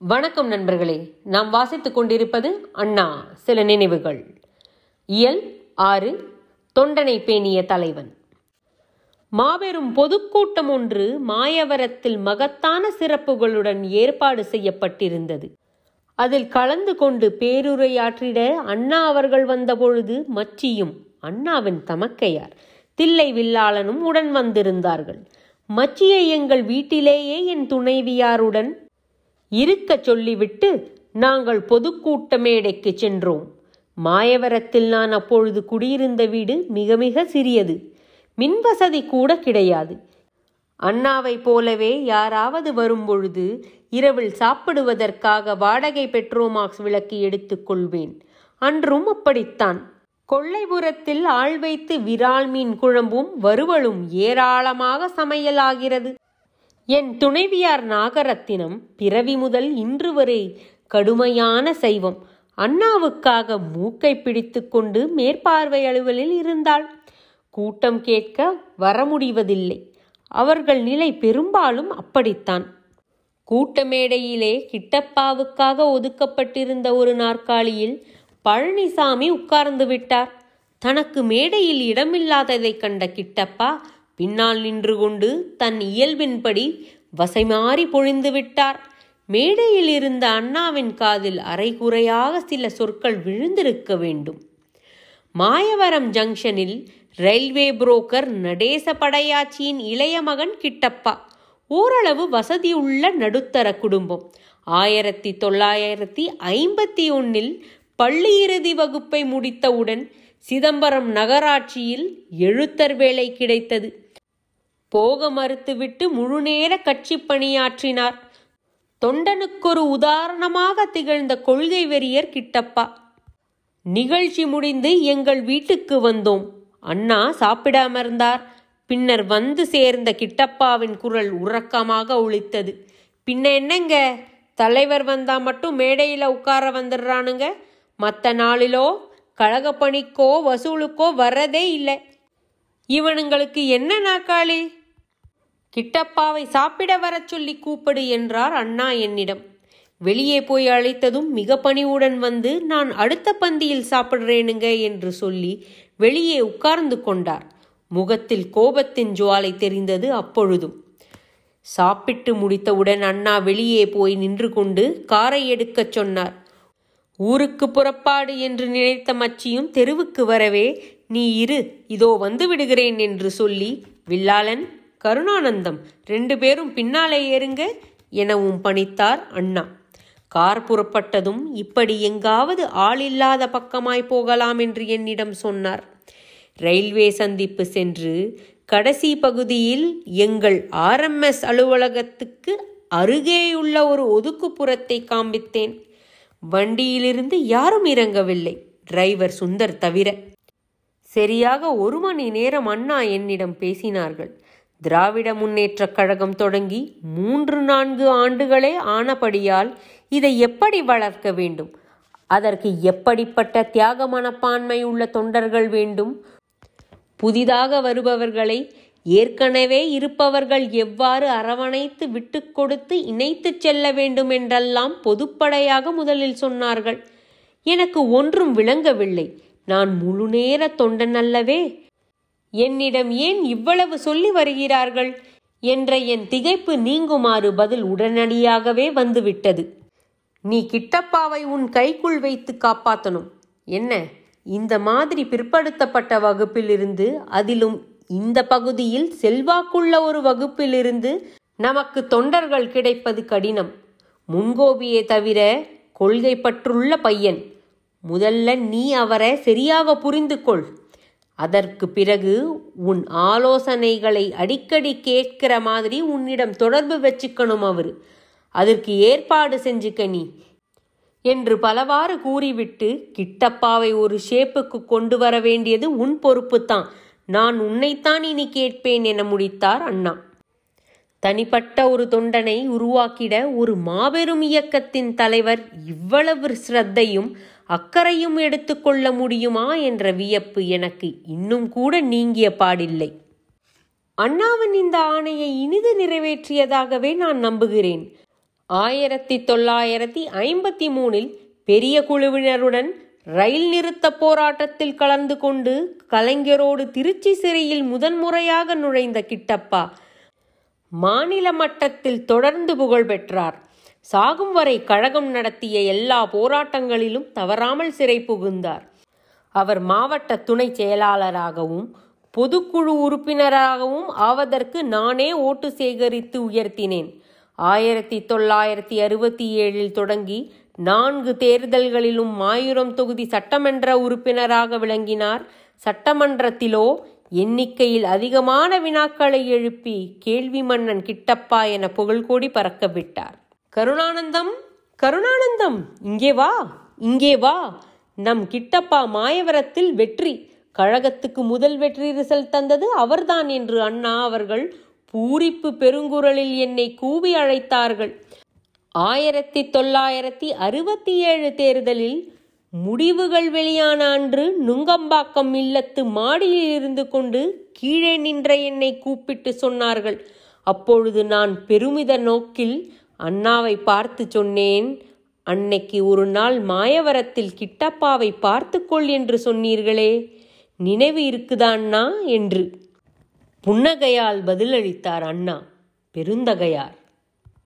வணக்கம் நண்பர்களே. நாம் வாசித்துக் கொண்டிருப்பது அண்ணா சில நினைவுகள். இயல் ஆறு தொண்டனை பேணிய தலைவன். மாபெரும் பொதுக்கூட்டம் ஒன்று மாயவரத்தில் மகத்தான சிறப்புகளுடன் ஏற்பாடு செய்யப்பட்டிருந்தது. அதில் கலந்து கொண்டு பேருரையாற்றிட அண்ணா அவர்கள் வந்தபொழுது மச்சியும் அண்ணாவின் தமக்கையார் தில்லை வில்லாளனும் உடன் வந்திருந்தார்கள். மச்சியை எங்கள் வீட்டிலேயே என் துணைவியாருடன் இருக்கச் சொல்லிவிட்டு நாங்கள் பொதுக்கூட்ட மேடைக்கு சென்றோம். மாயவரத்தில் நான் அப்பொழுது குடியிருந்த வீடு மிக மிக சிறியது. மின்வசதி கூட கிடையாது. அண்ணாவை போலவே யாராவது வரும்பொழுது இரவில் சாப்பிடுவதற்காக வாடகை பெட்ரோமாக்ஸ் விளக்கு எடுத்துக்கொள்வேன் அன்றும் அப்படித்தான். கொள்ளைபுரத்தில் ஆள் வைத்து விரால் மீன் குழம்பும் வறுவலும் ஏராளமாக சமையலாகிறது. என் துணைவியார் நாகரத்தினம் பிறவி முதல் இன்று வரை கடுமையான சைவம். அண்ணாவுக்காக மூக்கை பிடித்துக்கொண்டு மேற்பார்வை அலுவலில் இருந்தாள். கூட்டம் கேட்க வர முடிவதில்லை அவர்கள் நிலை பெரும்பாலும் அப்படித்தான். கூட்ட மேடையிலே கிட்டப்பாவுக்காக ஒதுக்கப்பட்டிருந்த ஒரு நாற்காலியில் பழனிசாமி உட்கார்ந்து விட்டார். தனக்கு மேடையில் இடமில்லாததைக் கண்ட கிட்டப்பா பின்னால் நின்று கொண்டு தன் இயல்பின்படி வசைமாறி பொழிந்து விட்டார். மேடையில் இருந்த அண்ணாவின் காதில் அரைகுறையாக சில சொற்கள் விழுந்திருக்க வேண்டும். மாயவரம் ஜங்ஷனில் ரயில்வே புரோக்கர் நடேச படையாச்சியின் இளைய மகன் கிட்டப்பா. ஓரளவு வசதியுள்ள நடுத்தர குடும்பம். ஆயிரத்தி தொள்ளாயிரத்தி ஐம்பத்தி ஒன்னில் பள்ளி இறுதி வகுப்பை முடித்தவுடன் சிதம்பரம் நகராட்சியில் எழுத்தர் வேலை கிடைத்தது. போக மறுத்துவிட்டு முழுநேர கட்சி பணியாற்றினார். தொண்டனுக்கொரு உதாரணமாக திகழ்ந்த கொள்கை வெறியர் கிட்டப்பா. நிகழ்ச்சி முடிந்து எங்கள் வீட்டுக்கு வந்தோம். அண்ணா சாப்பிடாமர்ந்தார். பின்னர் வந்து சேர்ந்த கிட்டப்பாவின் குரல் உறக்கமாக ஒழித்தது. பின்ன என்னங்க? தலைவர் வந்தா மட்டும் மேடையில் உட்கார வந்துடுறானுங்க. மற்ற நாளிலோ கழகப்பணிக்கோ வசூலுக்கோ வர்றதே இல்லை. இவனுங்களுக்கு என்ன நாக்காளி கிட்டப்பாவை சாப்பிட வரச் சொல்லி கூப்பிடு என்றார் அண்ணா என்னிடம். வெளியே போய் அழைத்ததும் மிக பணிவுடன் வந்து நான் அடுத்த பந்தியில் சாப்பிடுறேனுங்க என்று சொல்லி வெளியே உட்கார்ந்து கொண்டார். முகத்தில் கோபத்தின் ஜுவாலை தெரிந்தது அப்பொழுதும். சாப்பிட்டு முடித்தவுடன் அண்ணா வெளியே போய் நின்று கொண்டு காரை எடுக்கச் சொன்னார். ஊருக்கு புறப்பாடு என்று நினைத்த மச்சியும் தெருவுக்கு வரவே நீ இரு இதோ வந்து விடுகிறேன் என்று சொல்லி வில்லாளன் கருணானந்தம். ரெண்டு பேரும் பின்னாலே ஏறுங்க எனவும் பணித்தார் அண்ணா. கார் புறப்பட்டதும் இப்படி எங்காவது ஆள் இல்லாத பக்கமாய் போகலாம் என்று என்னிடம் சொன்னார். ரயில்வே சந்திப்பு சென்று கடைசி பகுதியில் எங்கள் ஆர்எம்எஸ் அலுவலகத்துக்கு அருகேயுள்ள ஒரு ஒதுக்குப்புறத்தை காண்பித்தேன். வண்டியிலிருந்து யாரும் இறங்கவில்லை. டிரைவர் சுந்தர் தவிர. சரியாக ஒரு மணி நேரம் அண்ணா என்னிடம் பேசினார்கள். திராவிட முன்னேற்றக் கழகம் தொடங்கி மூன்று நான்கு ஆண்டுகளே ஆனபடியால் இதை எப்படி வளர்க்க வேண்டும்? அதற்கு எப்படிப்பட்ட தியாக மனப்பான்மை உள்ள தொண்டர்கள் வேண்டும்? புதிதாக வருபவர்களை ஏற்கனவே இருப்பவர்கள் எவ்வாறு அரவணைத்து விட்டு கொடுத்து இணைத்து செல்ல வேண்டும் என்றெல்லாம் பொதுப்படையாக முதலில் சொன்னார்கள். எனக்கு ஒன்றும் விளங்கவில்லை. நான் முழுநேர தொண்டன் அல்லவே என்னிடம் ஏன் இவ்வளவு சொல்லி வருகிறார்கள்? என்ற என் திகைப்பு நீங்குமாறு பதில் உடனடியாகவே வந்துவிட்டது. நீ கிட்டப்பாவை உன் கைக்குள் வைத்து காப்பாற்றணும் என்ன? இந்த மாதிரி பிற்படுத்தப்பட்ட வகுப்பிலிருந்து அதிலும் இந்த பகுதியில் செல்வாக்குள்ள ஒரு வகுப்பிலிருந்து நமக்கு தொண்டர்கள் கிடைப்பது கடினம். முன்கோபியே தவிர கொள்கை பற்றுள்ள பையன். முதல்ல நீ அவரை சரியாக புரிந்து கொள் அதற்கு பிறகு உன் ஆலோசனைகளை அடிக்கடி கேட்கிற மாதிரி உன்னிடம் தொடர்பு வச்சுக்கணும் அவரு. அதற்கு ஏற்பாடு செஞ்சுக்க நீ. என்று பலவாறு கூறிவிட்டு கிட்டப்பாவை ஒரு ஷேப்புக்கு கொண்டு வர வேண்டியது உன் பொறுப்புத்தான். நான் உன்னைத்தான் இனி கேட்பேன் என முடித்தார் அண்ணா. தனிப்பட்ட ஒரு தொண்டனை உருவாக்கிட ஒரு மாபெரும் இயக்கத்தின் தலைவர் இவ்வளவு ஸ்ரத்தையும் அக்கறையும் எடுத்துக்கொள்ள முடியுமா என்ற வியப்பு எனக்கு இன்னும் கூட நீங்கிய பாடில்லை. அண்ணாவின் இந்த ஆணையை இனிது நிறைவேற்றியதாகவே நான் நம்புகிறேன். ஆயிரத்தி தொள்ளாயிரத்தி ஐம்பத்தி மூணில் பெரிய குழுவினருடன் ரயில் நிறுத்த போராட்டத்தில் கலந்து கொண்டு கலைஞரோடு திருச்சி சிறையில் முதன்முறையாக நுழைந்த கிட்டப்பா மாநில மட்டத்தில் தொடர்ந்து புகழ் பெற்றார் சாகும் வரை கழகம் நடத்திய எல்லா போராட்டங்களிலும் தவறாமல் சிறை புகுந்தார். அவர் மாவட்ட துணை செயலாளராகவும் பொதுக்குழு உறுப்பினராகவும் ஆவதற்கு நானே ஓட்டு சேகரித்து உயர்த்தினேன். ஆயிரத்தி தொள்ளாயிரத்தி அறுபத்தி ஏழில் தொடங்கி நான்கு தேர்தல்களிலும் மாயூரம் தொகுதி சட்டமன்ற உறுப்பினராக விளங்கினார். சட்டமன்றத்திலோ எண்ணிக்கையில் அதிகமான வினாக்களை எழுப்பி கேள்வி மன்னன் கிட்டப்பா என புகழ்கோடி பறக்கவிட்டார் கருணானந்தம் கருணானந்தம் இங்கே வா இங்கே வா. நம் கிட்டப்பா மாயவரத்தில் வெற்றி. கழகத்துக்கு முதல் வெற்றி ரிசல்ட் தந்தது அவர்தான் என்று அண்ணா அவர்கள் பூரிப்பு பெருங்குரலில் என்னை கூவி அழைத்தார்கள். ஆயிரத்தி தொள்ளாயிரத்தி அறுபத்தி ஏழு தேர்தலில் முடிவுகள் வெளியான அன்று நுங்கம்பாக்கம் இல்லத்து மாடியில் இருந்து கொண்டு கீழே நின்ற என்னை கூப்பிட்டு சொன்னார்கள். அப்பொழுது நான் பெருமித நோக்கில் அண்ணாவை பார்த்து சொன்னேன். அன்னைக்கு ஒரு நாள் மாயவரத்தில் கிட்டப்பாவை பார்த்துக்கொள் என்று சொன்னீர்களே நினைவு இருக்குதா அண்ணா? என்று. புன்னகையால் பதிலளித்தார் அண்ணா பெருந்தகையார்.